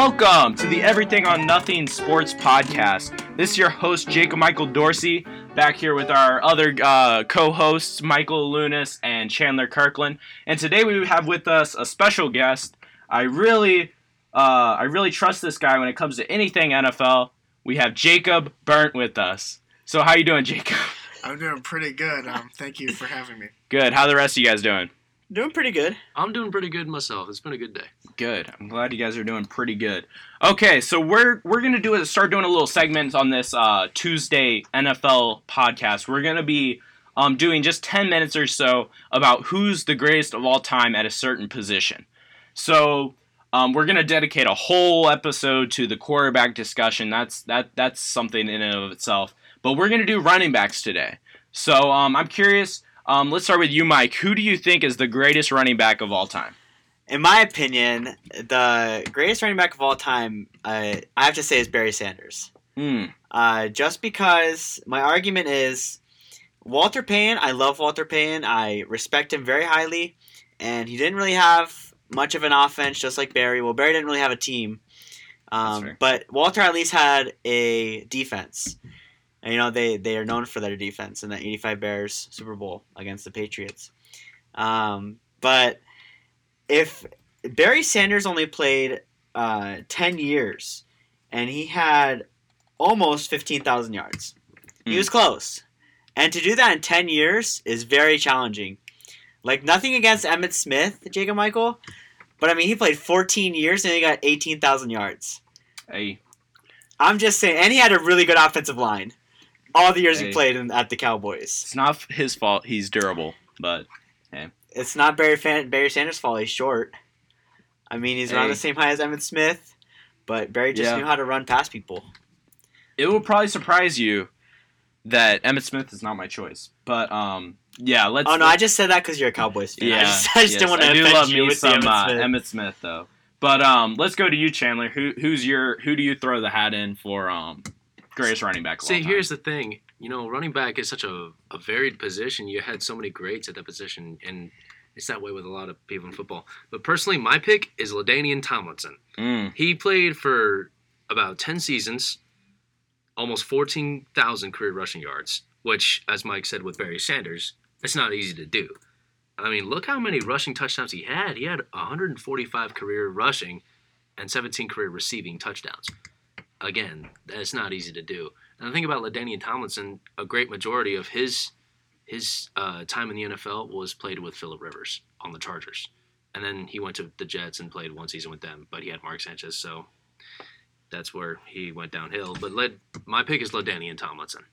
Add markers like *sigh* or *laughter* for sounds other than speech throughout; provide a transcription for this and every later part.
Welcome to the Everything on Nothing Sports Podcast. This is your host, Jacob Michael Dorsey, back here with our other uh, co hosts, Michael Lunas and Chandler Kirkland. And today we have with us a special guest. I really, uh, I really trust this guy when it comes to anything NFL. We have Jacob Burnt with us. So, how you doing, Jacob? I'm doing pretty good. Um, thank you for having me. Good. How the rest of you guys doing? Doing pretty good. I'm doing pretty good myself. It's been a good day. Good. I'm glad you guys are doing pretty good. Okay, so we're we're gonna do is start doing a little segment on this uh, Tuesday NFL podcast. We're gonna be um, doing just 10 minutes or so about who's the greatest of all time at a certain position. So um, we're gonna dedicate a whole episode to the quarterback discussion. That's that that's something in and of itself. But we're gonna do running backs today. So um, I'm curious. Um, let's start with you, Mike. Who do you think is the greatest running back of all time? In my opinion, the greatest running back of all time, uh, I have to say, is Barry Sanders. Hmm. Uh, just because my argument is Walter Payton, I love Walter Payton. I respect him very highly. And he didn't really have much of an offense, just like Barry. Well, Barry didn't really have a team. Um, but Walter at least had a defense. And, you know, they, they are known for their defense in the 85 Bears Super Bowl against the Patriots. Um, but if Barry Sanders only played uh, 10 years and he had almost 15,000 yards, he Hmm. was close. And to do that in 10 years is very challenging. Like, nothing against Emmitt Smith, Jacob Michael, but I mean, he played 14 years and he got 18,000 yards. Hey, I'm just saying, and he had a really good offensive line. All the years Hey. he played in, at the Cowboys. it's not his fault. He's durable, but It's not Barry Fan- Barry Sanders' fault. He's short. I mean, he's around the same height as Emmitt Smith, but Barry just Yeah. knew how to run past people. it will probably surprise you that Emmitt Smith is not my choice. But um, yeah, let's. Oh no, I just said that because you're a Cowboys fan. yeah, I just, I just yes, didn't want to offend love you me with some Emmitt uh, Smith. Emmitt Smith though. But um, let's go to you, Chandler. Who who's your who do you throw the hat in for um greatest running back? See, here's the thing. You know, running back is such a, a varied position. You had so many greats at that position, and it's that way with a lot of people in football. But personally, my pick is LaDainian Tomlinson. Mm, He played for about 10 seasons, almost 14,000 career rushing yards, which, as Mike said with Barry Sanders, it's not easy to do. I mean, look how many rushing touchdowns he had. He had 145 career rushing and 17 career receiving touchdowns. Again, that's not easy to do. And the thing about LaDainian Tomlinson, a great majority of his his uh, time in the NFL was played with Philip Rivers on the Chargers and then he went to the Jets and played one season with them. But he had Mark Sanchez, so that's where he went downhill. But led my pick is LaDainian Tomlinson.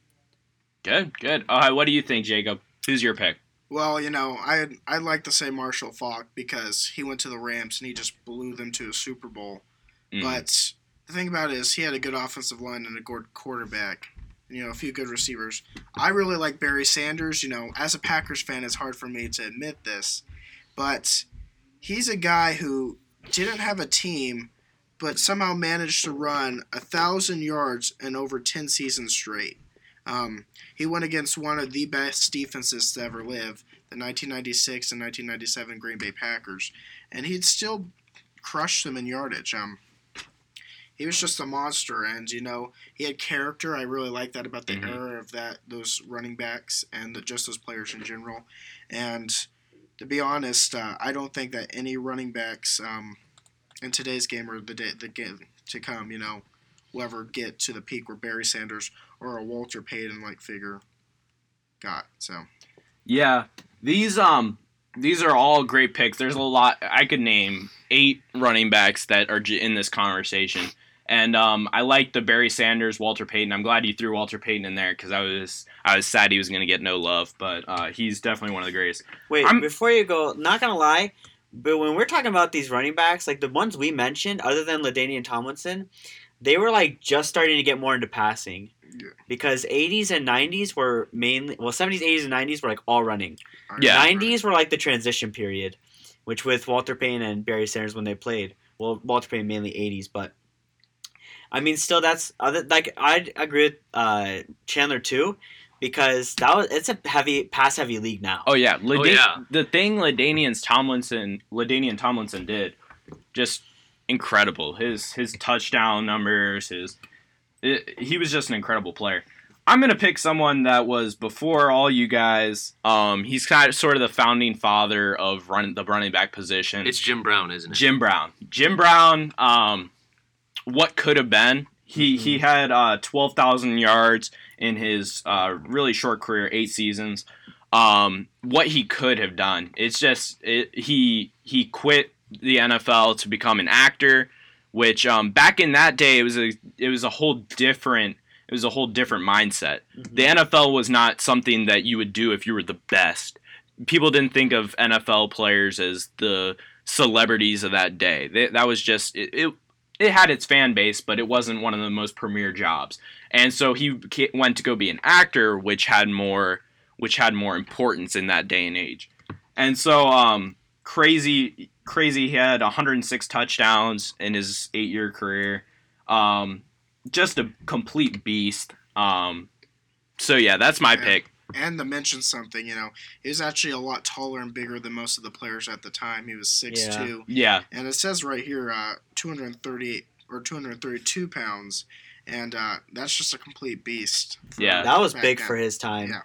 good, good. All right, what do you think, Jacob? Who's your pick? Well, you know, I I'd like to say Marshall Faulk because he went to the Rams and he just blew them to a Super Bowl. Mm. But the thing about it is he had a good offensive line and a good quarterback. You know, a few good receivers. I really like Barry Sanders. You know, as a Packers fan, it's hard for me to admit this, but he's a guy who didn't have a team, but somehow managed to run a thousand yards in over ten seasons straight. Um, he went against one of the best defenses to ever live, the 1996 and 1997 Green Bay Packers, and he'd still crushed them in yardage. Um, he was just a monster, and you know he had character. I really like that about the Mhm. era of that those running backs and the, just those players in general. And to be honest, uh, I don't think that any running backs um, in today's game or the day the game to come, you know, will ever get to the peak where Barry Sanders or a Walter Payton like figure got. So Yeah, these um these are all great picks. There's a lot. I could name eight running backs that are in this conversation, and um I like the Barry Sanders, Walter Payton. I'm glad you threw Walter Payton in there because I was I was sad he was gonna get no love, but uh, he's definitely one of the greatest. Wait, I'm- before you go, not gonna lie, but when we're talking about these running backs, like the ones we mentioned, other than LaDainian Tomlinson, they were like just starting to get more into passing. Yeah. Because 80s and 90s were mainly, well, 70s, 80s, and 90s were like all running. Yeah. remember. 90s were like the transition period, which with Walter Payton and Barry Sanders when they played. Well, Walter Payton mainly 80s, but I mean, still that's other like I agree with uh, Chandler too, because that was it's a heavy pass heavy league now. Oh yeah, Lada- yeah. The thing LaDainian Tomlinson, LaDainian Tomlinson did, just incredible. His his touchdown numbers, his it, he was just an incredible player. I'm gonna pick someone that was before all you guys. Um, he's kind of sort of the founding father of run the running back position. It's Jim Brown, isn't it? Jim Brown. Jim Brown. Um, what could have been? He he had uh, twelve thousand yards in his uh, really short career, eight seasons. Um, what he could have done. It's just it, he he quit the NFL to become an actor, which um, back in that day it was a it was a whole different it was a whole different mindset. The NFL was not something that you would do if you were the best. People didn't think of NFL players as the celebrities of that day. They, that was just it, it. It had its fan base, but it wasn't one of the most premier jobs. And so he went to go be an actor, which had more, which had more importance in that day and age. And so, um, crazy, crazy. He had 106 touchdowns in his eight-year career. Um, just a complete beast. Um, so yeah, that's my pick. And to mention something, you know, he was actually a lot taller and bigger than most of the players at the time. He was 6'2", Yeah, Yeah. and it says right here, uh, 238 or 232 pounds, and uh, that's just a complete beast. Yeah. That was big then. for his time. Yeah.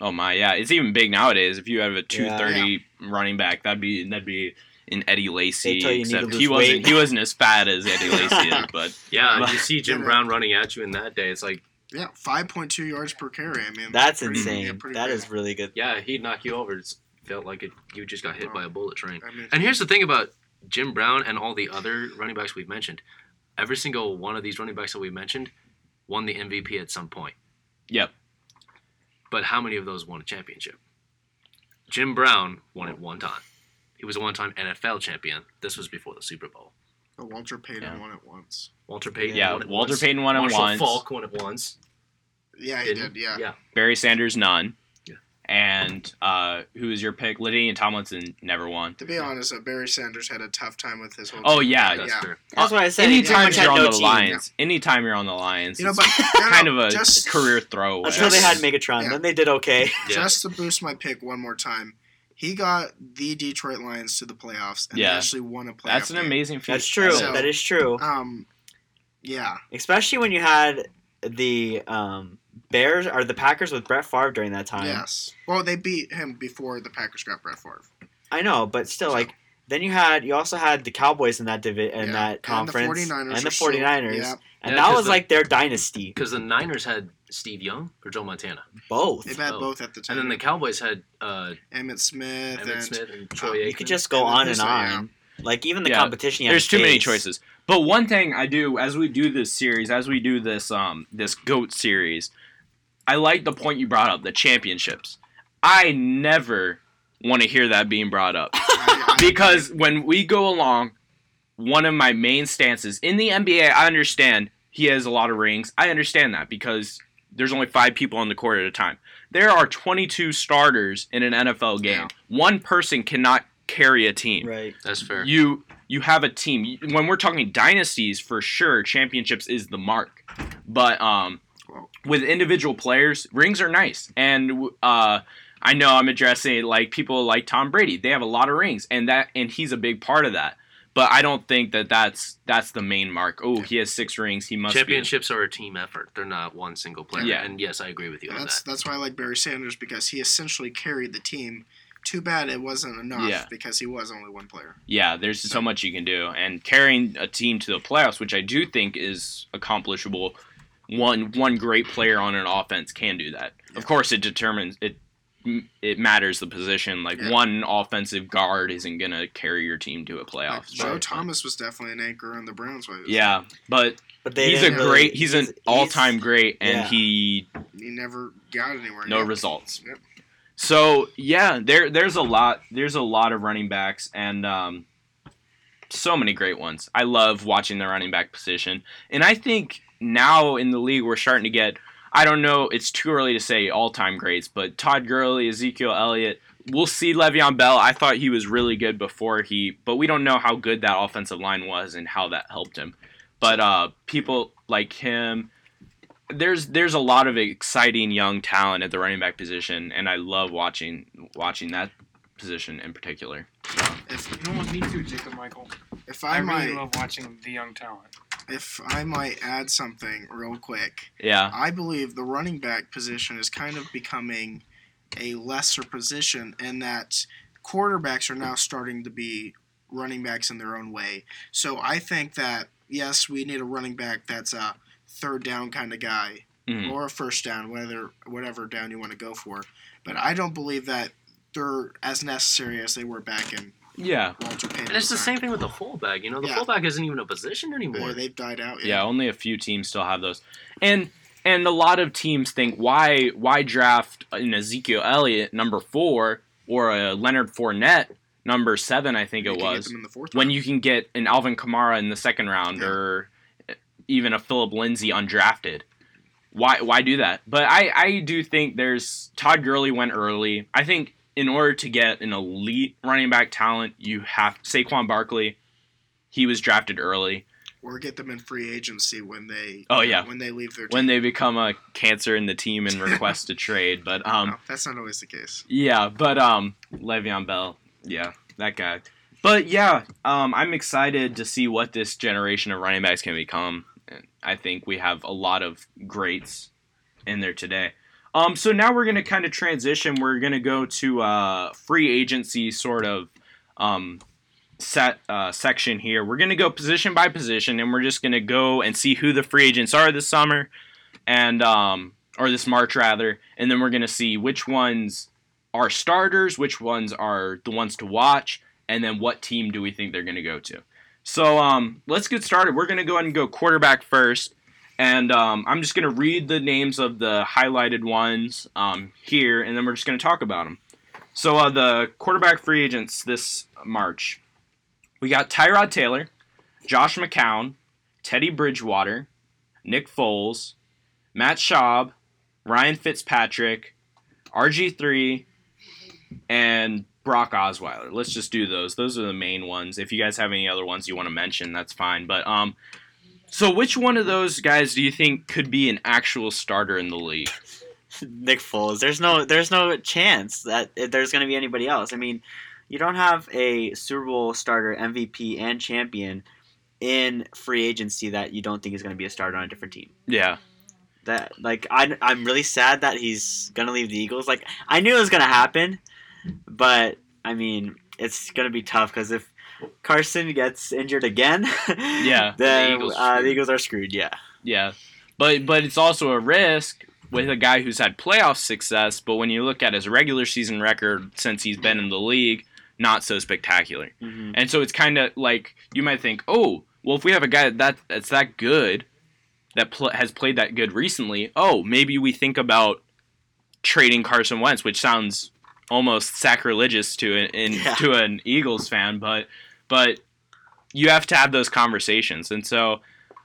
Oh my, yeah, it's even big nowadays. If you have a two thirty running back, that'd be that'd be an Eddie Lacy. They tell you you need to except lose he wasn't weight. he wasn't as fat as Eddie Lacy is, *laughs* but Yeah, But- you *laughs* see Jim Yeah. Brown running at you in that day. It's like, Yeah, 5.2 yards per carry. I mean, That's pretty- insane. yeah, pretty that big. is really good. yeah, he'd knock you over. It felt like it, you just got hit Oh. by a oh, bullet train. I mean, And here's the thing about Jim Brown and all the other running backs we've mentioned. Every single one of these running backs that we mentioned won the MVP at some point. Yep. But how many of those won a championship? Jim Brown won it one time. He was a one-time NFL champion. This was before the Super Bowl. But Walter Payton Yeah. won it once. Walter Payton yeah, won Walter once. Payton won it Marshall once. Faulk won it once. Yeah, he Didn't- did. Yeah. yeah. Barry Sanders none. Yeah. And uh, who was your pick? LaDainian Tomlinson never won. To be honest, uh, Barry Sanders had a tough time with his whole. Oh, team. yeah, That's yeah. fair. That's why I said. Anytime you're on no the team. Lions, anytime you're on the Lions, You know, it's but *laughs* no, no, kind of a just, career throwaway. Until they had Megatron, yeah. then they did okay. Yeah. just to boost my pick one more time. He got the Detroit Lions to the playoffs and Yeah. they actually won a playoff. That's an game. amazing feat. That's true. So- that is true. Um, yeah, Especially when you had the um, Bears or the Packers with Brett Favre during that time. yes. Well, they beat him before the Packers got Brett Favre. I know, but still, So- like then you had you also had the Cowboys in that divi- in Yeah. that conference and the 49ers. and the 49ers. yeah, and Yeah, that 'cause was the- like their dynasty. Because the Niners had Steve Young or Joe Montana. Both. they've had Oh. both at the time. And then the Cowboys had uh, Emmitt Smith Emmitt and Smith and uh, Troy you Aikman. could just go And on and this, on. Like even the Yeah. competition. you had There's to too many choices. But one thing I do as we do this series, as we do this um this goat series, I like the point you brought up, the championships. I never want to hear that being brought up *laughs* I- I- because when we go along, one of my main stances in the NBA, I understand he has a lot of rings. I understand that because there's only five people on the court at a time. There are 22 starters in an NFL game. One person cannot carry a team Right. That's fair. you you have a team when we're talking dynasties for sure championships is the mark but um with individual players rings are nice and uh i know i'm addressing like people like tom brady they have a lot of rings and that and he's a big part of that but i don't think that that's that's the main mark oh he has six rings he must be Championships are a team effort. They're not one single player. Yeah. And yes, I agree with you on that's that. that's why I like Barry Sanders because he essentially carried the team. Too bad it wasn't enough Yeah. because he was only one player. yeah there's so much you can do and carrying a team to the playoffs which i do think is accomplishable one one great player on an offense can do that Yeah. of course it determines it it matters the position like Yeah. one offensive guard isn't gonna carry your team to a Like, playoffs Joe but- Thomas was definitely an anchor on the Browns. while he was yeah but But they he's a really- great he's an all-time great and yeah. he. He never got anywhere. no Yeah. results Yep. so yeah there there's a lot there's a lot of running backs and um so many great ones i love watching the running back position and i think now in the league we're starting to get i don't know it's too early to say all-time greats but todd Gurley, ezekiel elliott we'll see Le'Veon Bell. I thought he was really good before he, but we don't know how good that offensive line was and how that helped him. But uh, people like him, there's there's a lot of exciting young talent at the running back position, and I love watching watching that position in particular. If You know what? Me too, Jacob Michael. If I I, really might, love watching the young talent. If I might add something real quick, Yeah. I believe the running back position is kind of becoming a lesser position in that quarterbacks are now starting to be running backs in their own way. So I think that yes, we need a running back that's a third down kind of guy Mhm. or a first down, whether whatever down you want to go for. But I don't believe that they're as necessary as they were back in Yeah. Walter Payton. And it's the same thing with the fullback. You know, the Yeah. fullback isn't even a position They, anymore. they've died out. Yeah, only a few teams still have those. And and a lot of teams think why why draft an Ezekiel Elliott number 4 or a Leonard Fournette number 7 I think You it can get was them in the fourth when round. you can get an Alvin Kamara in the second round Yeah. or even a Phillip Lindsay undrafted. Why why do that? But I I do think there's Todd Gurley went early. I think in order to get an elite running back talent, you have Saquon Barkley. He was drafted early. or get them in free agency when they Oh, yeah. when they leave their team. when they become a cancer in the team and *laughs* request a trade. But um, no, that's not always the case. yeah, but um, Le'Veon Bell, yeah, that guy. But yeah, um, I'm excited to see what this generation of running backs can become. And I think we have a lot of greats in there today. Um, so now we're gonna kind of transition. We're gonna go to uh, free agency sort of um, set uh, section here. We're gonna go position by position, and we're just gonna go and see who the free agents are this summer, and um, or this March rather, and then we're gonna see which ones are starters, which ones are the ones to watch, and then what team do we think they're gonna go to. So um, let's get started. We're gonna go ahead and go quarterback first. And um, I'm just going to read the names of the highlighted ones um, here, and then we're just going to talk about them. So, uh, the quarterback free agents this March we got Tyrod Taylor, Josh McCown, Teddy Bridgewater, Nick Foles, Matt Schaub, Ryan Fitzpatrick, RG3, and Brock Osweiler. Let's just do those. Those are the main ones. If you guys have any other ones you want to mention, that's fine. But um, so which one of those guys do you think could be an actual starter in the league? *laughs* Nick Foles. There's no there's no chance that there's going to be anybody else. I mean, you don't have a Super Bowl starter, MVP, and champion in free agency that you don't think is going to be a starter on a different team. Yeah. That like I I'm really sad that he's going to leave the Eagles. Like I knew it was going to happen, but I mean, it's going to be tough cuz if Carson gets injured again, *laughs* Yeah, then the Eagles uh, the. Eagles are screwed. Yeah. Yeah, but but it's also a risk with a guy who's had playoff success. But when you look at his regular season record since he's been in the league, not so spectacular. hmm And so it's kind of like you might think, oh, well, if we have a guy that that's that good, that pl- has played that good recently, oh, maybe we think about trading Carson Wentz, which sounds almost sacrilegious to an in, *laughs* Yeah. to an Eagles fan, but but you have to have those conversations, and so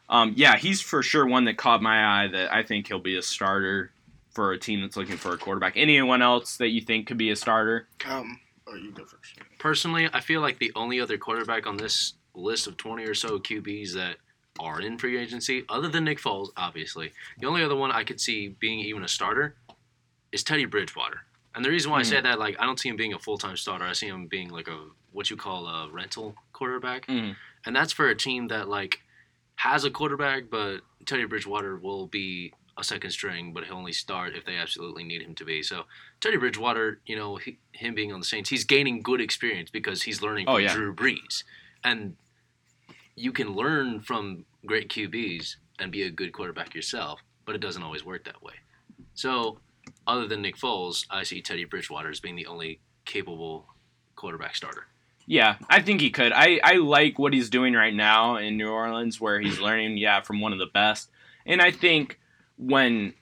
um, yeah, he's for sure one that caught my eye. That I think he'll be a starter for a team that's looking for a quarterback. Anyone else that you think could be a starter? Um, oh, you go first. Personally, I feel like the only other quarterback on this list of 20 or so QBs that are in free agency, other than Nick Foles, obviously, the only other one I could see being even a starter is Teddy Bridgewater. And the reason why I say that, like, I don't see him being a full time starter. I see him being like a what you call a rental quarterback, Mhm. and that's for a team that like has a quarterback, but Teddy Bridgewater will be a second string, but he'll only start if they absolutely need him to be. So Teddy Bridgewater, you know, he, him being on the Saints, he's gaining good experience because he's learning Oh, from yeah. Drew Brees, and you can learn from great QBs and be a good quarterback yourself, but it doesn't always work that way. So, other than Nick Foles, I see Teddy Bridgewater as being the only capable quarterback starter. Yeah, I think he could. I, I like what he's doing right now in New Orleans, where he's *clears throat* learning, yeah, from one of the best. And I think when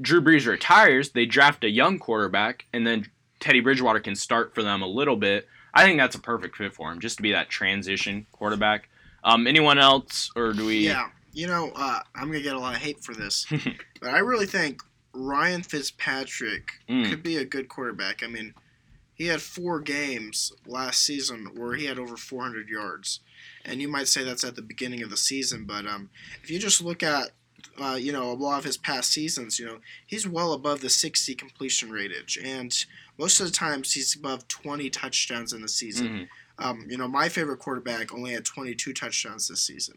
Drew Brees retires, they draft a young quarterback, and then Teddy Bridgewater can start for them a little bit. I think that's a perfect fit for him, just to be that transition quarterback. Um, anyone else, or do we? Yeah, you know, uh, I'm gonna get a lot of hate for this, *laughs* but I really think Ryan Fitzpatrick Mm. could be a good quarterback. I mean, he had four games last season where he had over 400 yards, and you might say that's at the beginning of the season, but um, if you just look at uh, you know, a lot of his past seasons, you know, he's well above the 60 completion ratage. And most of the times he's above 20 touchdowns in the season. Mhm. Um, you know, my favorite quarterback only had 22 touchdowns this season.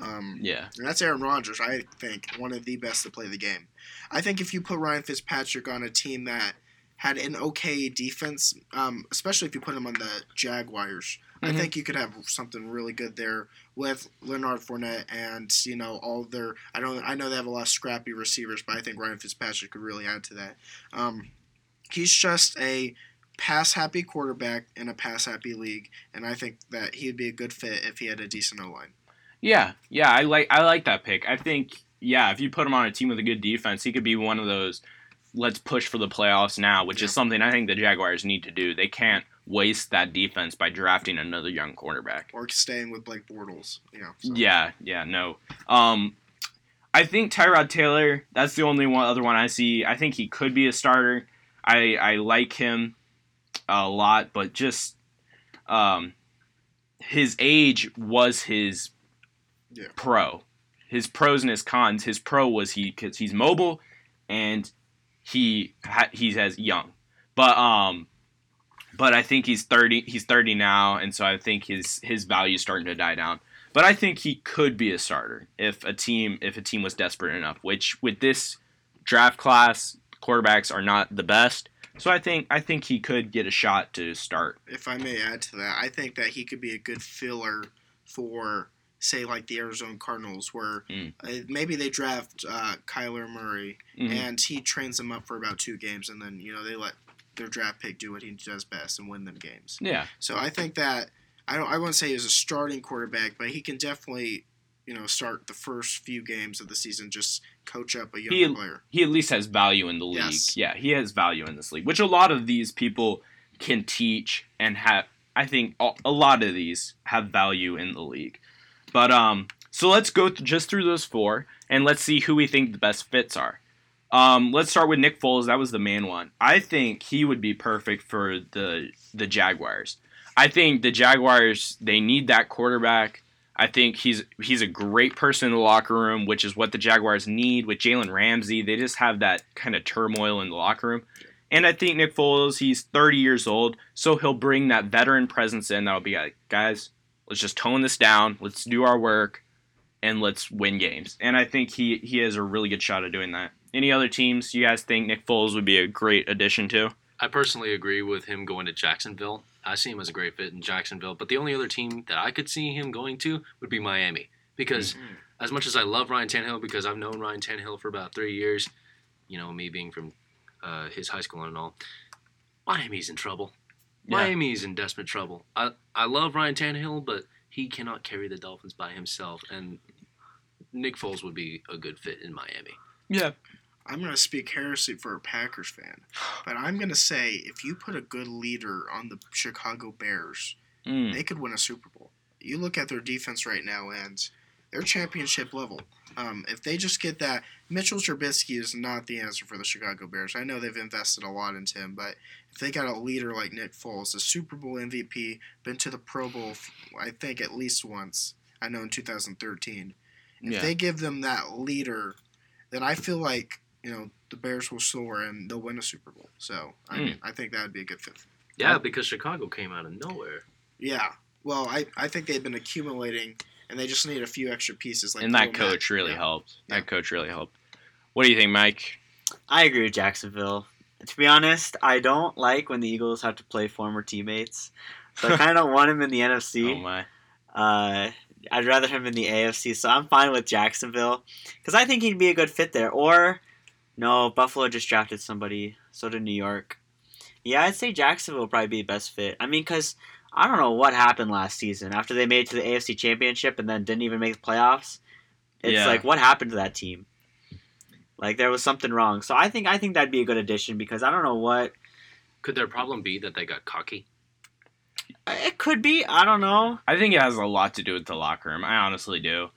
Um, Yeah. and that's Aaron Rodgers, I think, one of the best to play the game. I think if you put Ryan Fitzpatrick on a team that had an okay defense, um, especially if you put him on the Jaguars, I Mhm. think you could have something really good there with Leonard Fournette and you know all their. I don't. I know they have a lot of scrappy receivers, but I think Ryan Fitzpatrick could really add to that. Um, he's just a pass happy quarterback in a pass happy league, and I think that he'd be a good fit if he had a decent O line. Yeah, yeah, I like I like that pick. I think yeah, if you put him on a team with a good defense, he could be one of those. Let's push for the playoffs now, which is something I think the Jaguars need to do. They can't waste that defense by drafting another young quarterback. or staying with Blake Bortles. You know, so. Yeah, yeah, no. Um, I think Tyrod Taylor. That's the only one other one I see. I think he could be a starter. I I like him a lot, but just um, his age was his Yeah. pro. His pros and his cons. His pro was he because he's mobile and he ha- he's as young, but um. But I think he's thirty. He's thirty now, and so I think his his value is starting to die down. But I think he could be a starter if a team if a team was desperate enough. Which with this draft class, quarterbacks are not the best. So I think I think he could get a shot to start. if I may add to that, I think that he could be a good filler for, say, like the Arizona Cardinals, where Mm. uh, maybe they draft uh, Kyler Murray Mhm. and he trains them up for about two games, and then you know they let their draft pick do what he does best and win them games. Yeah, So I think that I don't I wouldn't say he's a starting quarterback, but he can definitely you know start the first few games of the season, just coach up a young He- player. he at least has value in the league. Yes. Yeah, he has value in this league, which a lot of these people can teach and have. I think a lot of these have value in the league. But um, so let's go th- just through those four and let's see who we think the best fits are. Um, let's start with Nick Foles. That was the main one. I think he would be perfect for the the Jaguars. I think the Jaguars they need that quarterback. I think he's he's a great person in the locker room, which is what the Jaguars need with Jalen Ramsey. They just have that kind of turmoil in the locker room. And I think Nick Foles, he's 30 years old, so he'll bring that veteran presence in. That'll be like, guys, let's just tone this down. Let's do our work, and let's win games. And I think he he has a really good shot at doing that. Any other teams you guys think Nick Foles would be a great addition to? I personally agree with him going to Jacksonville. I see him as a great fit in Jacksonville, but the only other team that I could see him going to would be Miami. Because Mhm. as much as I love Ryan Tannehill, because I've known Ryan Tannehill for about three years, you know, me being from uh, his high school and all, Miami's in trouble. Yeah. Miami's in desperate trouble. I, I love Ryan Tannehill, but he cannot carry the Dolphins by himself, and Nick Foles would be a good fit in Miami. Yeah. I'm gonna speak heresy for a Packers fan, but I'm gonna say if you put a good leader on the Chicago Bears, Mm. they could win a Super Bowl. You look at their defense right now, and they're championship level. Um, if they just get that, Mitchell Trubisky is not the answer for the Chicago Bears. I know they've invested a lot into him, but if they got a leader like Nick Foles, a Super Bowl MVP, been to the Pro Bowl, I think at least once. I know in 2013. If Yeah. they give them that leader, then I feel like you know the Bears will soar and they'll win a Super Bowl. So I Mm. mean, I think that would be a good fit. Yeah, because Chicago came out of nowhere. Yeah. Well, I, I think they've been accumulating, and they just need a few extra pieces. Like and that coach really Yeah. helped. Yeah. That coach really helped. What do you think, Mike? I agree with Jacksonville. To be honest, I don't like when the Eagles have to play former teammates. So I kind of don't want him in the NFC. Oh my. Uh, I'd rather him in the AFC. So I'm fine with Jacksonville because I think he'd be a good fit there. Or no, Buffalo just drafted somebody. So did New York. Yeah, I'd say Jacksonville would probably be the best fit. I mean, because I don't know what happened last season after they made it to the AFC Championship and then didn't even make the playoffs. It's Yeah. like what happened to that team? Like there was something wrong. So I think I think that'd be a good addition because I don't know what Could their problem be that they got cocky? it could be. I don't know. I think it has a lot to do with the locker room. I honestly do.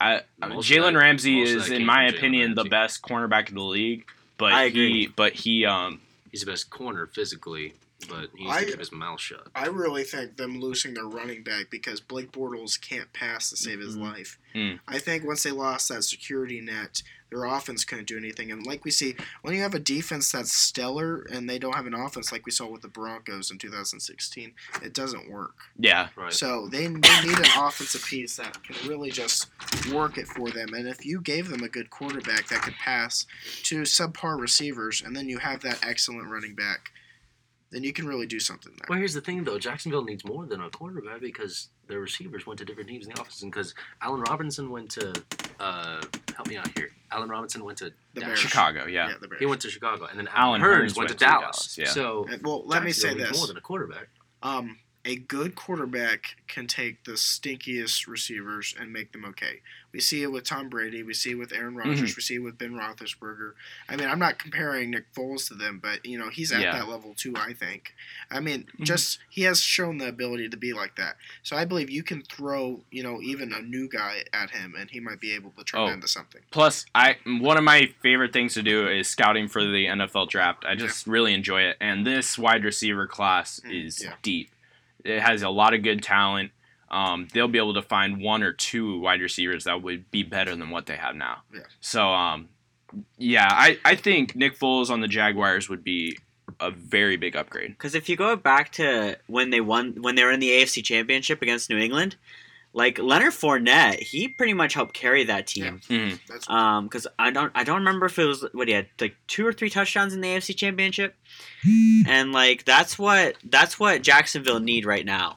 I Jalen that- Ramsey is, in my from Jalen opinion, the best cornerback in the league. But I he, agree. but he, um, He's the best corner physically, but he needs I- to keep his mouth shut. I really think them losing their running back because Blake Bortles can't pass to save his Mhm. life. Mm. I think once they lost that security net, their offense couldn't do anything. And like we see, when you have a defense that's stellar and they don't have an offense like we saw with the Broncos in 2016, it doesn't work. Yeah. Right. So they, they need an offensive piece that can really just work it for them. And if you gave them a good quarterback that could pass to subpar receivers, and then you have that excellent running back, then you can really do something there. Well, here's the thing, though. Jacksonville needs more than a quarterback because their receivers went to different teams in the offense. And because Allen Robinson went to, uh, help me out here. Allen Robinson went to The Bears. Chicago, yeah. Yeah, the Bears. He went to Chicago, and then Alan Allen Hurns Hurns went, went to to Dallas. Dallas, yeah. So And, well, let me say Jacksonville this. more than a quarterback. Um, a good quarterback can take the stinkiest receivers and make them okay. We see it with Tom Brady. We see it with Aaron Rodgers. We see it with Ben Roethlisberger. I mean, I'm not comparing Nick Foles to them, but you know he's at Yeah. that level too. I think. I mean, Mhm. just he has shown the ability to be like that. So I believe you can throw you know even a new guy at him, and he might be able to turn Oh. into something. Plus, I one of my favorite things to do is scouting for the NFL draft. I just really enjoy it, and this wide receiver class Mm, is yeah. deep. It has a lot of good talent. Um, they'll be able to find one or two wide receivers that would be better than what they have now. Yeah. So, um, yeah, I, I think Nick Foles on the Jaguars would be a very big upgrade. Because if you go back to when they won, when they were in the AFC Championship against New England, like Leonard Fournette, he pretty much helped carry that team. Mhm. That's Um, because I don't, I don't remember if it was what he had like two or three touchdowns in the AFC Championship, and like that's what that's what Jacksonville need right now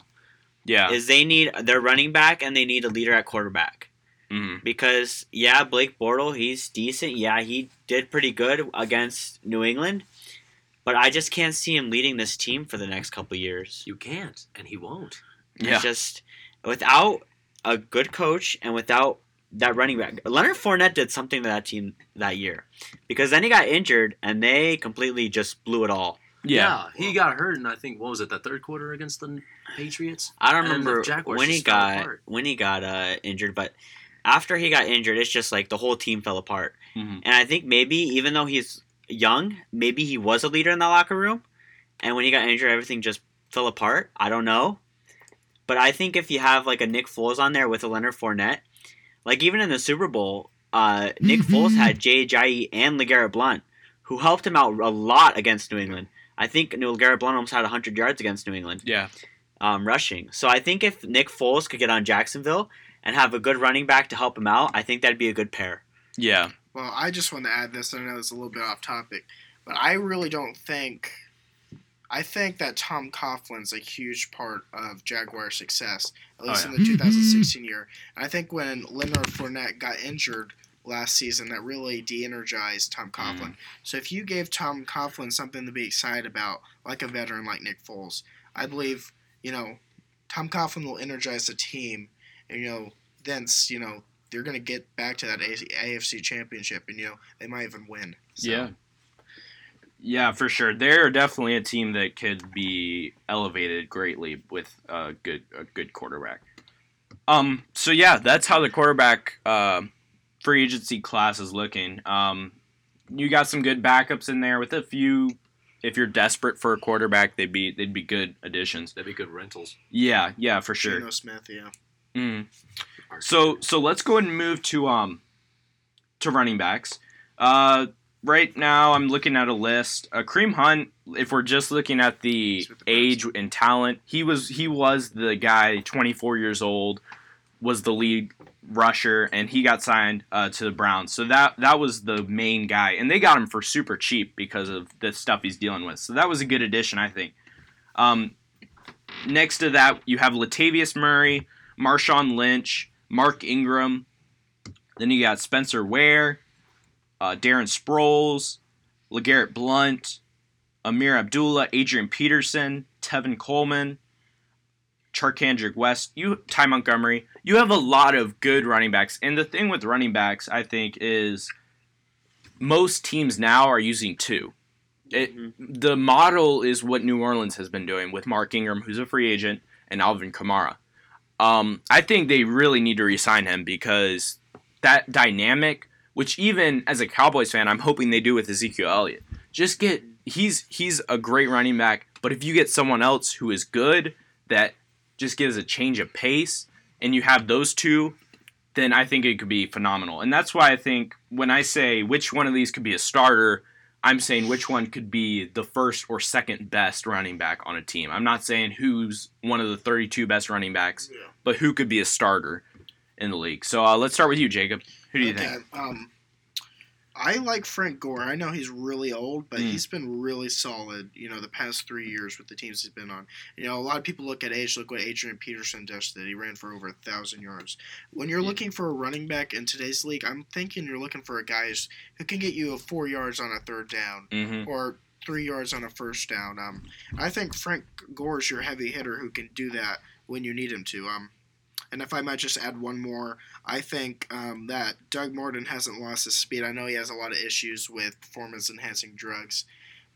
Yeah. is they need their running back and they need a leader at quarterback. Mhm. because yeah, Blake Bortle, he's decent. Yeah, he did pretty good against New England, but I just can't see him leading this team for the next couple years. You can't, and he won't. Yeah. It's just without a good coach and without that running back. Leonard Fournette did something to that team that year because then he got injured and they completely just blew it all. Yeah. he got hurt, and I think what was it, the third quarter against the Patriots? I don't remember when he got apart. when he got uh, injured, but after he got injured, it's just like the whole team fell apart. Mhm. And I think maybe even though he's young, maybe he was a leader in that locker room, and when he got injured, everything just fell apart. I don't know, but I think if you have like a Nick Foles on there with a Leonard Fournette, like even in the Super Bowl, uh, Nick Foles had Jay Ajayi and LeGarrette Blunt, who helped him out a lot against New England. I think LeGarrette Blunt almost had 100 yards against New England Yeah. um, rushing. So I think if Nick Foles could get on Jacksonville and have a good running back to help him out, I think that'd be a good pair. Yeah. Well, I just want to add this. I know it's a little bit off topic, but I really don't think. I think that Tom Coughlin's a huge part of Jaguar success, at Oh, least yeah. in the 2016 mm-hmm. year. And I think when Leonard Fournette got injured last season, that really de-energized Tom Coughlin. Mm. So if you gave Tom Coughlin something to be excited about, like a veteran like Nick Foles, I believe you know Tom Coughlin will energize the team, and you know thence you know they're going to get back to that AFC championship, and you know they might even win. So, Yeah. Yeah, for sure. They're definitely a team that could be elevated greatly with a good a good quarterback. Um. So yeah, that's how the quarterback uh, free agency class is looking. Um, you got some good backups in there with a few. If you're desperate for a quarterback, they'd be they'd be good additions. They'd be good rentals. Yeah, yeah, for sure. Geno Smith, yeah. Mm. So so let's go ahead and move to um to running backs. Uh, right now I'm looking at a list. Uh, Kareem Hunt. If we're just looking at the the age and talent, he was he was the guy, 24 years old, was the lead rusher, and he got signed uh, to the Browns. So that that was the main guy, and they got him for super cheap because of the stuff he's dealing with. So that was a good addition, I think. Um, next to that, you have Latavius Murray. Marshawn Lynch, Mark Ingram. Then you got Spencer Ware, uh, Darren Sproles, LeGarrette Blunt, Ameer Abdullah, Adrian Peterson, Tevin Coleman, Charcandrick West, you Ty Montgomery. You have a lot of good running backs. And the thing with running backs, I think, is most teams now are using two. It, the model is what New Orleans has been doing with Mark Ingram, who's a free agent, and Alvin Kamara. Um, I think they really need to resign him because that dynamic, which even as a Cowboys fan, I'm hoping they do with Ezekiel Elliott. Just get he's he's a great running back, but if you get someone else who is good that just gives a change of pace, and you have those two, then I think it could be phenomenal. And that's why I think when I say which one of these could be a starter, I'm saying which one could be the first or second best running back on a team. I'm not saying who's one of the 32 best running backs, Yeah. but who could be a starter in the league. So uh, let's start with you, Jacob. Who do you okay, think? Um, I like Frank Gore. I know he's really old, but Mm. he's been really solid. You know, the past three years with the teams he's been on. You know, a lot of people look at age. Look what Adrian Peterson just did. He ran for over a thousand yards. When you're Yeah. looking for a running back in today's league, I'm thinking you're looking for a guy who can get you a four yards on a third down Mm-hmm. or three yards on a first down. Um, I think Frank Gore's your heavy hitter who can do that when you need him to. Um, and if I might just add one more, I think um, that Doug Martin hasn't lost his speed. I know he has a lot of issues with performance enhancing drugs,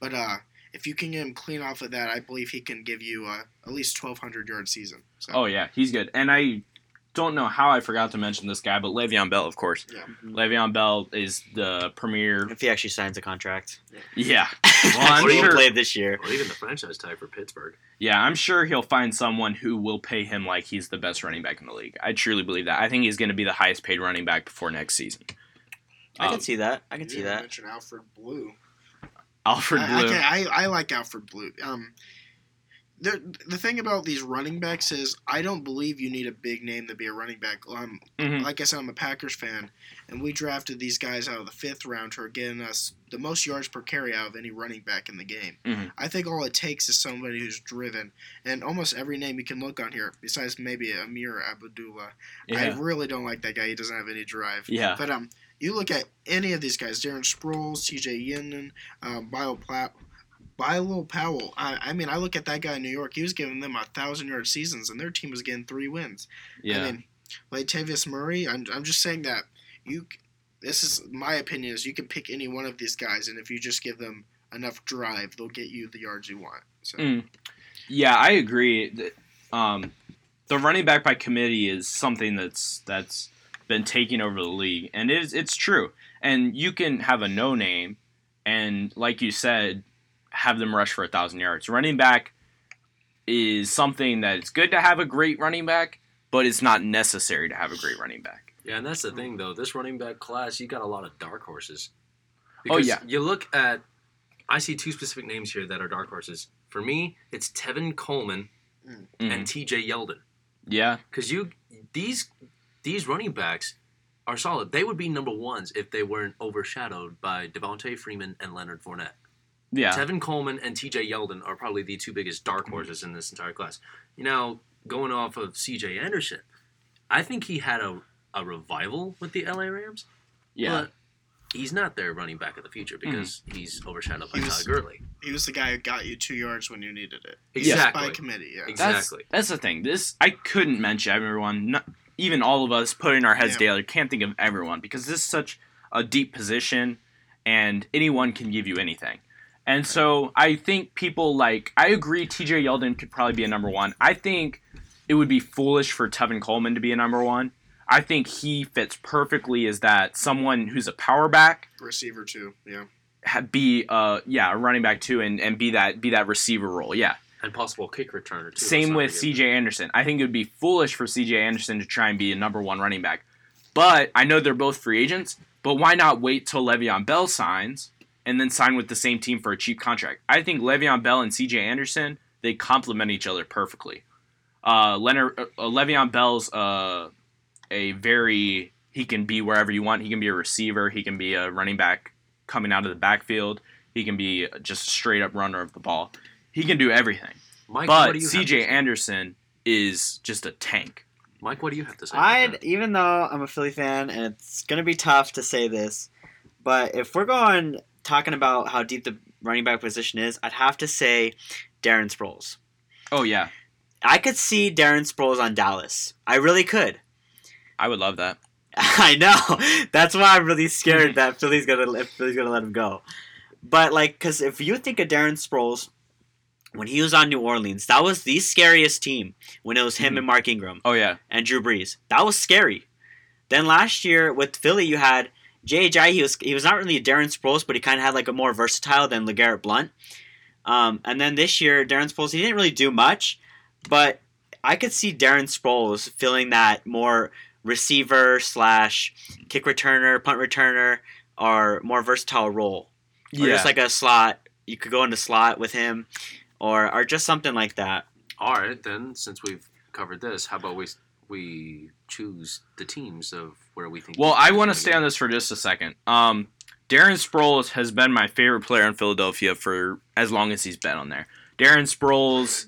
but uh, if you can get him clean off of that, I believe he can give you uh, at least 1,200 yard season. So, Oh yeah, he's good. And I don't know how I forgot to mention this guy, but Le'Veon Bell, of course. Yeah. Le'Veon Bell is the premier. If he actually signs a contract, Yeah, *laughs* well, I'm Or he even sure. played this year. Or even the franchise tag for Pittsburgh. Yeah, I'm sure he'll find someone who will pay him like he's the best running back in the league. I truly believe that. I think he's going to be the highest paid running back before next season. I Um, can see that. I can You see didn't that. mention Alfred Blue. Alfred I, Blue. I, I, I like Alfred Blue. Um, the the thing about these running backs is I don't believe you need a big name to be a running back. Um, Mhm. like I said, I'm a Packers fan, and we drafted these guys out of the fifth round who are getting us the most yards per carry out of any running back in the game. Mhm. I think all it takes is somebody who's driven, and almost every name you can look on here, besides maybe Ameer Abdullah, I really don't like that guy. He doesn't have any drive. Yeah. But um, you look at any of these guys, Darren Sproles, T.J. Yeldon, um, Bio Platt, Bilal Powell. I, I mean, I look at that guy in New York. He was giving them a thousand yard seasons, and their team was getting three wins. Yeah. I mean, Latavius Murray. I'm, I'm just saying that you. This is my opinion. Is you can pick any one of these guys, and if you just give them enough drive, they'll get you the yards you want. So Mm. Yeah, I agree. Um, the running back by committee is something that's that's been taking over the league, and it is it's true. And you can have a no name, and like you said, have them rush for a thousand yards. Running back is something that it's good to have a great running back, but it's not necessary to have a great running back. Yeah, and that's the thing though. This running back class, you got a lot of dark horses. Oh, Because yeah. You look at. I see two specific names here that are dark horses. For me, it's Tevin Coleman Mhm. and T.J. Yeldon. Yeah, Because you these these running backs are solid. They would be number ones if they weren't overshadowed by Devonta Freeman and Leonard Fournette. Yeah, Tevin Coleman and T.J. Yeldon are probably the two biggest dark mm-hmm. horses in this entire class. You know, going off of C.J. Anderson, I think he had a a revival with the L.A. Rams. yeah. But he's not their running back of the future mm-hmm. because he's overshadowed by He was- Todd Gurley. he was the guy who got you two yards when you needed it. Exactly. By committee, yeah. Exactly. That's, that's the thing. This I couldn't mention everyone. Not, even all of us putting our heads Yeah. together can't think of everyone because this is such a deep position, and anyone can give you anything. And so I think people like I agree. T.J. Yeldon could probably be a number one. I think it would be foolish for Tevin Coleman to be a number one. I think he fits perfectly as that someone who's a power back Receiver too, yeah. be uh yeah a running back too and, and be that be that receiver role yeah And possible kick returner too. same with CJ Anderson. I think it would be foolish for CJ Anderson to try and be a number one running back. But I know they're both free agents, but why not wait till Le'Veon Bell signs and then sign with the same team for a cheap contract? I think Le'Veon Bell and CJ Anderson, they complement each other perfectly. Uh, Leonard, uh, Le'Veon Bell's uh, a very, he can be wherever you want. He can be a receiver, he can be a running back coming out of the backfield, he can be just a straight up runner of the ball. He can do everything. Mike, what But do you have to CJ? Anderson is just a tank. Mike, what do you have to say? I'd even though I'm a Philly fan and it's gonna be tough to say this, but if we're going talking about how deep the running back position is, I'd have to say Darren Sproles. Oh yeah, I could see Darren Sproles on Dallas. I really could. I would love that. *laughs* I know. That's why I'm really scared *laughs* that Philly's gonna Philly's gonna let him go. But like, because if you think of Darren Sproles when he was on New Orleans, that was the scariest team when it was him Mhm. and Mark Ingram Oh yeah, and Drew Brees. That was scary. Then last year with Philly, you had J.J. He was he was not really a Darren Sproles, but he kind of had like a more versatile than LeGarrette Blunt. Um, and then this year, Darren Sproles he didn't really do much, but I could see Darren Sproles filling that more receiver slash kick returner, punt returner, or more versatile role. Or yeah. just like a slot. You could go into slot with him, or or just something like that. All right, then since we've covered this, how about we we choose the teams of where we think. Well, I want to stay on this for just a second. Um, Darren Sproles has been my favorite player in Philadelphia for as long as he's been on there. Darren Sproles,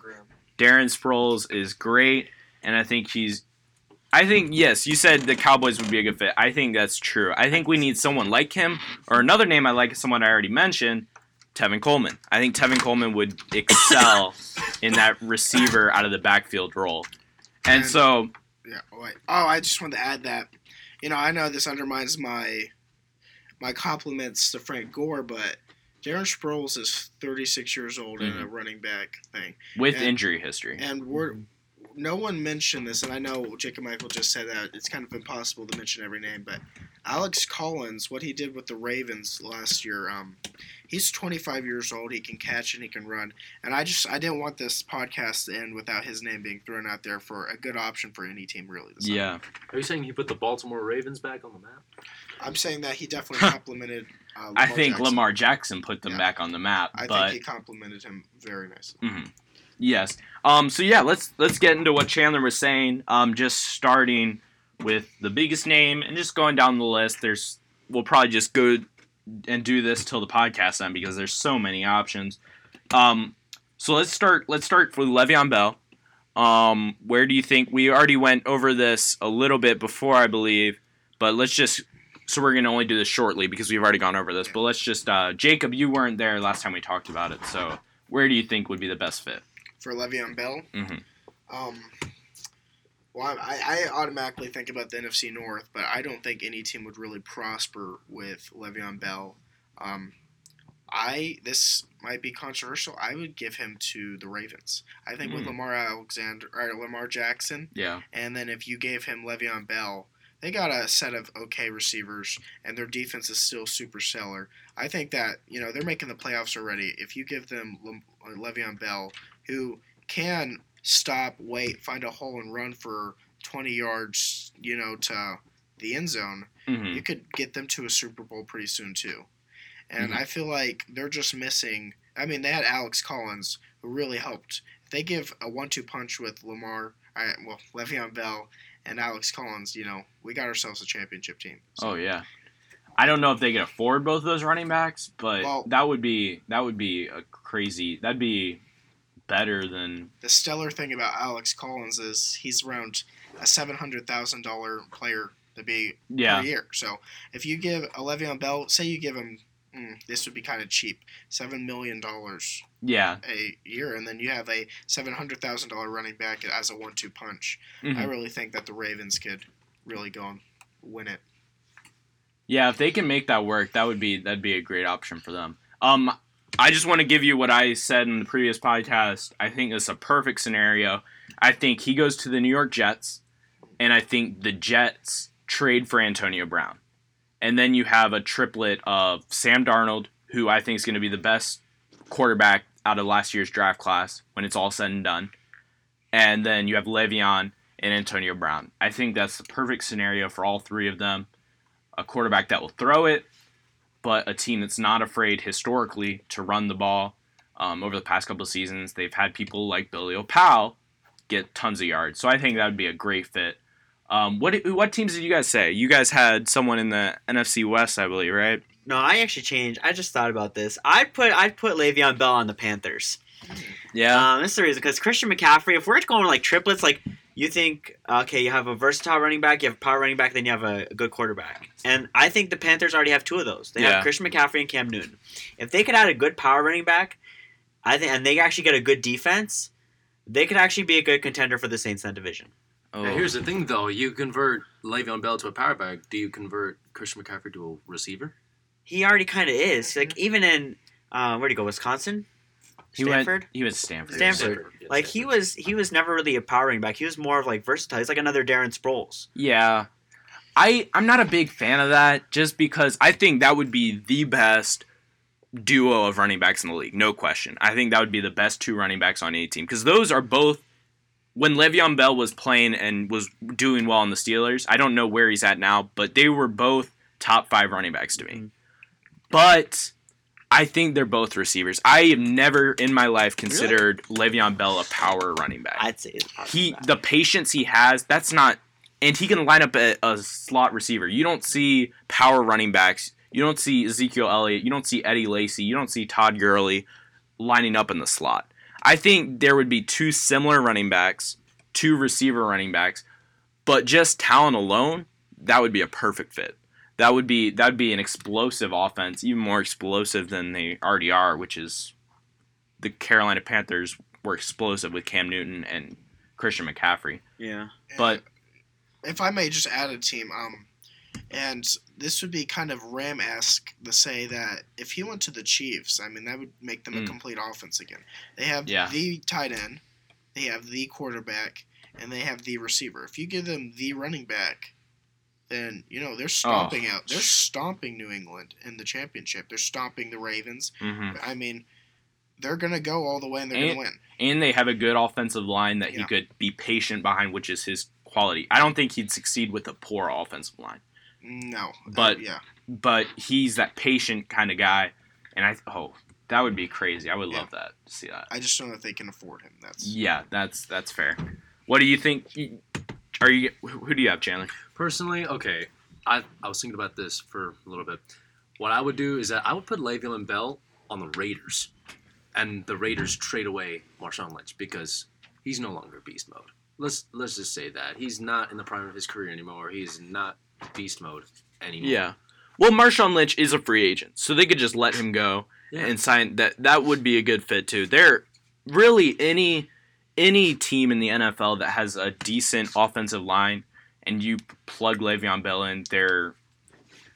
Darren Sproles is great, and I think he's. I think yes, you said the Cowboys would be a good fit. I think that's true. I think we need someone like him, or another name I like, someone I already mentioned, Tevin Coleman. I think Tevin Coleman would excel *laughs* in that receiver out of the backfield role, and And- so Yeah. Oh, wait. oh, I just wanted to add that. You know, I know this undermines my my compliments to Frank Gore, but Darren Sproles is 36 years old in a mm-hmm. running back thing, with and- injury history, and we're mm-hmm. No one mentioned this, and I know Jacob Michael just said that it's kind of impossible to mention every name, but Alex Collins, what he did with the Ravens last year, um, he's 25 years old. He can catch and he can run, and I just I didn't want this podcast to end without his name being thrown out there for a good option for any team, really. this summer. yeah. Are you saying he put the Baltimore Ravens back on the map? I'm saying that he definitely *laughs* complimented. Uh, I think Jackson. Lamar Jackson put them Yeah. back on the map, I but think he complimented him very nicely. mhm. Yes. Um. So yeah, let's let's get into what Chandler was saying. Um. Just starting with the biggest name and just going down the list. There's we'll probably just go and do this till the podcast end because there's so many options. Um. So let's start. Let's start with Le'Veon Bell. Um. Where do you think we already went over this a little bit before, I believe, but let's just. So we're gonna only do this shortly because we've already gone over this. But let's just, uh, Jacob, you weren't there last time we talked about it. So where do you think would be the best fit? For Le'Veon Bell, Mhm. um, well, I, I automatically think about the NFC North, but I don't think any team would really prosper with Le'Veon Bell. Um, I this might be controversial. I would give him to the Ravens. I think with Hmm. Lamar Alexander or Lamar Jackson, Yeah. and then if you gave him Le'Veon Bell, they got a set of okay receivers, and their defense is still super stellar. I think that you know they're making the playoffs already. If you give them Le- Le'Veon Bell, who can stop, wait, find a hole, and run for 20 yards, you know, to the end zone, hmm you could get them to a Super Bowl pretty soon too. And Mhm. I feel like they're just missing. I mean, they had Alex Collins who really helped. If they give a one-two punch with Lamar, I, well, Le'Veon Bell and Alex Collins, you know, we got ourselves a championship team. So, Oh yeah. I don't know if they could afford both of those running backs, but Well- that would be that would be a crazy. That'd be better than The stellar thing about Alex Collins is he's around a seven hundred thousand dollar player to be yeah. per year. So if you give a Le'Veon Bell, say you give him, mm, this would be kind of cheap, seven million dollars Yeah. a year, and then you have a seven hundred thousand dollar running back as a one-two punch. Mhm. I really think that the Ravens could really go and win it. Yeah, if they can make that work, that would be that'd be a great option for them. Um, I just want to give you what I said in the previous podcast. I think it's a perfect scenario. I think he goes to the New York Jets, and I think the Jets trade for Antonio Brown, and then you have a triplet of Sam Darnold, who I think is going to be the best quarterback out of last year's draft class when it's all said and done, and then you have Le'Veon and Antonio Brown. I think that's the perfect scenario for all three of them a quarterback that will throw it, but a team that's not afraid historically to run the ball. Um, over the past couple of seasons, they've had people like Bilal Powell get tons of yards, so I think that would be a great fit. Um, what what teams did you guys say? You guys had someone in the NFC West, I believe, right? No, I actually changed. I just thought about this. I'd put I'd put Le'Veon Bell on the Panthers. Yeah. Um, this is the reason because Christian McCaffrey. If we're going like triplets, like you think, okay, you have a versatile running back, you have a power running back, then you have a, a good quarterback. And I think the Panthers already have two of those. They Yeah. have Christian McCaffrey and Cam Newton. If they could add a good power running back, I think, and they actually get a good defense, they could actually be a good contender for the Saints in that division. oh. Now, here's the thing, though. You convert Le'Veon Bell to a power back. Do you convert Christian McCaffrey to a receiver? He already kind of is. Like even in uh, where do you go? Wisconsin, he Stanford. went. He was Stanford. Stanford. Yeah, Like he was, he was never really a power running back. He was more of like versatile. He's like another Darren Sproles. Yeah. I I'm not a big fan of that just because I think that would be the best duo of running backs in the league, no question. I think that would be the best two running backs on any team because those are both when Le'Veon Bell was playing and was doing well in the Steelers, I don't know where he's at now, but they were both top five running backs to me. Mhm. But I think they're both receivers. I have never in my life considered Le'Veon Bell a power running back. I'd say he the patience he has that's not and he can line up a, a slot receiver. You don't see power running backs. You don't see ezekiel elliott. You don't see eddie lacy. You don't see todd Gurley lining up in the slot. I think there would be two similar running backs two receiver running backs but just talent alone that would be a perfect fit that would be that would be an explosive offense even more explosive than they already are which is the carolina panthers were explosive with cam newton and christian mccaffrey yeah. but if I may just add a team, um, and this would be kind of Ram esque to say that if he went to the Chiefs, I mean that would make them a Mm. complete offense again. They have Yeah. the tight end, they have the quarterback, and they have the receiver. If you give them the running back, then you know they're stomping out. They're stomping New England in the championship. They're stomping the Ravens. mhm. I mean, they're gonna go all the way and they're And- gonna win. and they have a good offensive line that he could be patient behind, which is his quality. I don't think he'd succeed with a poor offensive line, No, But- uh, yeah, but he's that patient kind of guy, and I oh that would be crazy. I would Yeah. love that to see that. I just don't know if they can afford him. That's Yeah, that's that's fair. What do you think? Are you who do you have, Chandler? Personally, okay, I, I was thinking about this for a little bit. What I would do is that I would put Le'Veon Bell on the Raiders, and the Raiders trade away Marshawn Lynch because he's no longer beast mode. Let's let's just say that he's not in the prime of his career anymore. He's not beast mode anymore. Yeah. Well, Marshawn Lynch is a free agent, so they could just let him go Yeah. and sign that. That would be a good fit too. There, really, any any team in the NFL that has a decent offensive line and you plug Le'Veon Bell in, their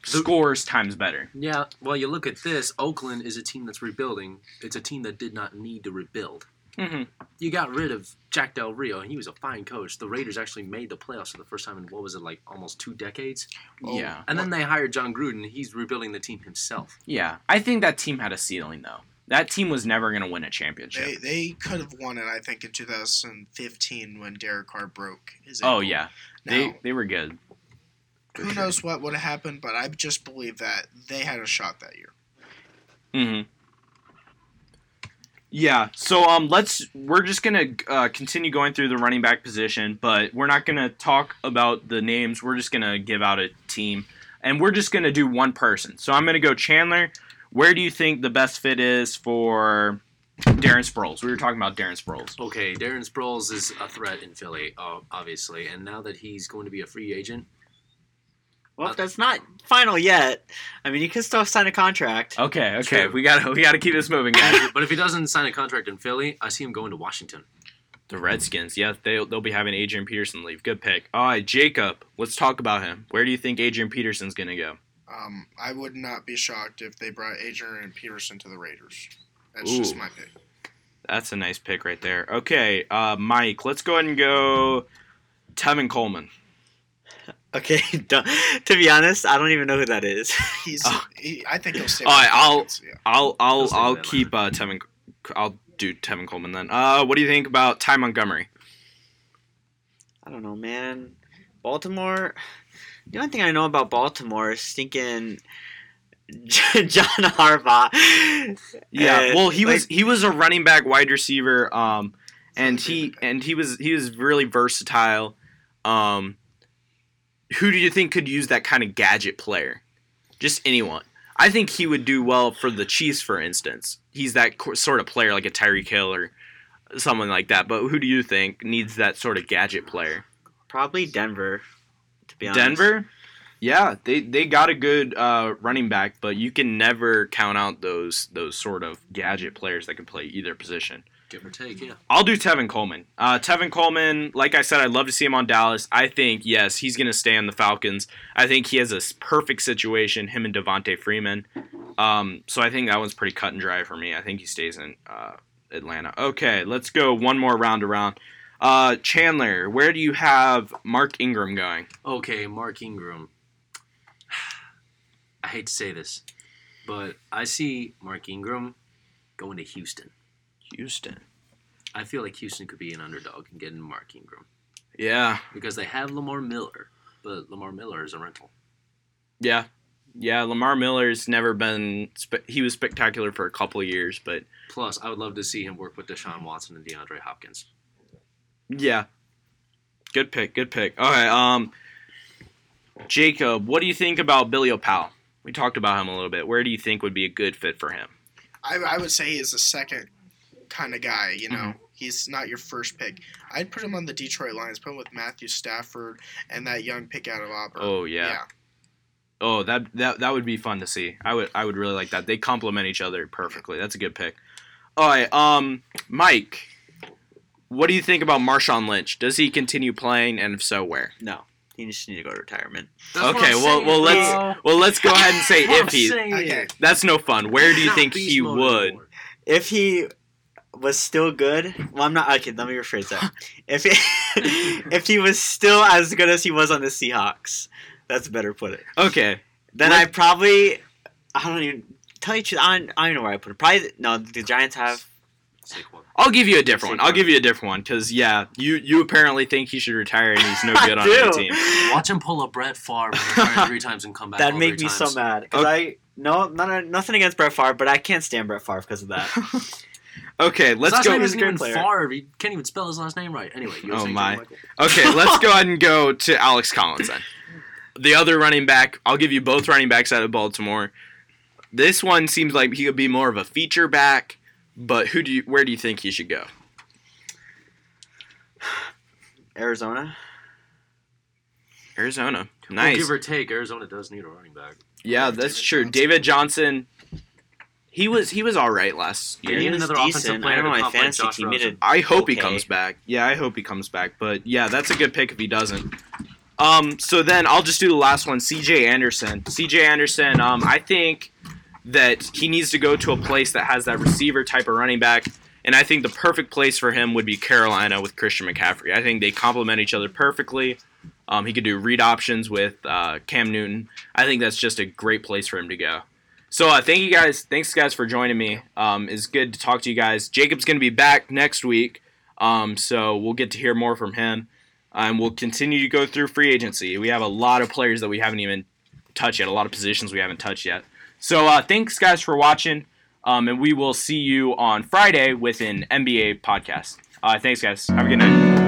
scores times better. Yeah, well, you look at this. Oakland is a team that's rebuilding. It's a team that did not need to rebuild. Mm-hmm. You got rid of Jack Del Rio, and he was a fine coach. The Raiders actually made the playoffs for the first time in what was it like almost two decades? Oh, Yeah, And then they hired Jon Gruden. He's rebuilding the team himself. yeah. I think that team had a ceiling though. That team was never going to win a championship. They they could have won it, I think, in 2015 when Derek Carr broke his. Ankle. oh yeah, Now, they they were good. who knows what would have happened, but I just believe that they had a shot that year. Mm-hmm. Yeah. So um, let's we're just gonna uh, continue going through the running back position, but we're not gonna talk about the names. We're just gonna give out a team, and we're just gonna do one person. So I'm gonna go Chandler. Where do you think the best fit is for Darren Sproles? We were talking about Darren Sproles. Okay, Darren Sproles is a threat in Philly, uh, obviously, and now that he's going to be a free agent, Well, that's not final yet. I mean, you can still sign a contract. Okay. Okay. True. We got to we got to keep this moving, guys. *laughs* but if he doesn't sign a contract in Philly, I see him going to Washington. the Redskins. Yeah, they'll they'll be having Adrian Peterson leave. Good pick. All right, Jacob. Let's talk about him. Where do you think Adrian Peterson's gonna go? Um, I would not be shocked if they brought Adrian Peterson to the Raiders. That's Ooh. just my pick. That's a nice pick right there. Okay, uh, Mike, let's go ahead and go Tevin Coleman. *laughs* Okay, *laughs* to be honest, I don't even know who that is. *laughs* He's. Oh. He, I think he'll stay. All right, I'll- yeah. I'll I'll I'll I'll keep uh, Tevin. I'll do Tevin Coleman then. Uh, what do you think about Ty Montgomery? I don't know, man. Baltimore. The only thing I know about Baltimore is stinking *laughs* John Harbaugh. Yeah, And, well, he was he was a running back, wide receiver, um, and he and he was he was really versatile. Um, who do you think could use that kind of gadget player? Just anyone. I think he would do well for the Chiefs, for instance. He's that co- sort of player, like a Tyreek Hill or someone like that. But who do you think needs that sort of gadget player? probably Denver. To be honest, Denver. Yeah, they they got a good uh, running back, but you can never count out those those sort of gadget players that can play either position. Give or take, yeah. I'll do Tevin Coleman. Uh, Tevin Coleman, like I said, I'd love to see him on Dallas. I think yes, he's going to stay on the Falcons. I think he has a perfect situation, him and Devonta Freeman. Um, so I think that one's pretty cut and dry for me. I think he stays in uh, Atlanta. Okay, let's go one more round around. Uh, Chandler, where do you have Mark Ingram going? Okay, Mark Ingram. *sighs* I hate to say this, but I see Mark Ingram going to Houston. Houston. I feel like Houston could be an underdog and get Mark Ingram Yeah, because they have Lamar Miller, but Lamar Miller is a rental. yeah, yeah. Lamar Miller's never been. Spe- he was spectacular for a couple of years, but Plus, I would love to see him work with Deshaun Watson and DeAndre Hopkins. Yeah, good pick. Good pick. All right. Um, Jacob, what do you think about Bilal Powell? We talked about him a little bit. Where do you think would be a good fit for him? I, I would say he's a second kind of guy. You know, Mhm. he's not your first pick. I'd put him on the Detroit Lions. Put him with Matthew Stafford and that young pick out of Auburn. Oh yeah. Oh, that that that would be fun to see. I would I would really like that. They complement each other perfectly. That's a good pick. All right, um, Mike, what do you think about Marshawn Lynch? Does he continue playing, and if so, where? No, he just need to go to retirement. okay, well, well, let's well let's go ahead and say *laughs* if he. Okay. That's no fun. Where do you think he would? If he was still good, well, I'm not. Okay, let me rephrase that. *laughs* If he, *laughs* if he was still as good as he was on the Seahawks, that's better put it. Okay, Then Let- I probably, I don't even tell you. the I don't, I don't know where I put it. Probably no. The Giants have. Saquon. I'll give you a different one. I'll give you a different one because yeah, you you apparently think he should retire and he's no *laughs* good on the team. Watch him pull a Brett Favre *laughs* three times and come back. That'd make three me so mad. Cause I no, none, nothing against Brett Favre, but I can't stand Brett Favre because of that. *laughs* Okay, let's his last go. name He's isn't even player. Favre. He can't even spell his last name right. Anyway, you Oh, my. Okay, let's go ahead and go to Alex Collins then. The other running back, I'll give you both running backs out of Baltimore. This one seems like he could be more of a feature back, but who do you where do you think he should go? Arizona. Arizona. Well, Nice. give or take, Arizona does need a running back. yeah, that's David true. Johnson. David Johnson he was he was all right last year. need was another offensive player I don't know my fantasy Josh team. Rosen. did I hope he comes back. Yeah, I hope he comes back. But yeah, that's a good pick if he doesn't. Um, so then I'll just do the last one, CJ Anderson. CJ Anderson, um, I think that he needs to go to a place that has that receiver type of running back. And I think the perfect place for him would be Carolina with Christian McCaffrey. I think they complement each other perfectly. Um, he could do read options with uh, Cam Newton. I think that's just a great place for him to go. So uh, thank you guys. Thanks guys for joining me. Um, it's good to talk to you guys. Jacob's going to be back next week, um, so we'll get to hear more from him, and we'll continue to go through free agency. We have a lot of players that we haven't even touched yet. A lot of positions we haven't touched yet. So uh, thanks guys for watching, um, and we will see you on Friday with an NBA podcast. Uh, thanks guys. Have a good night.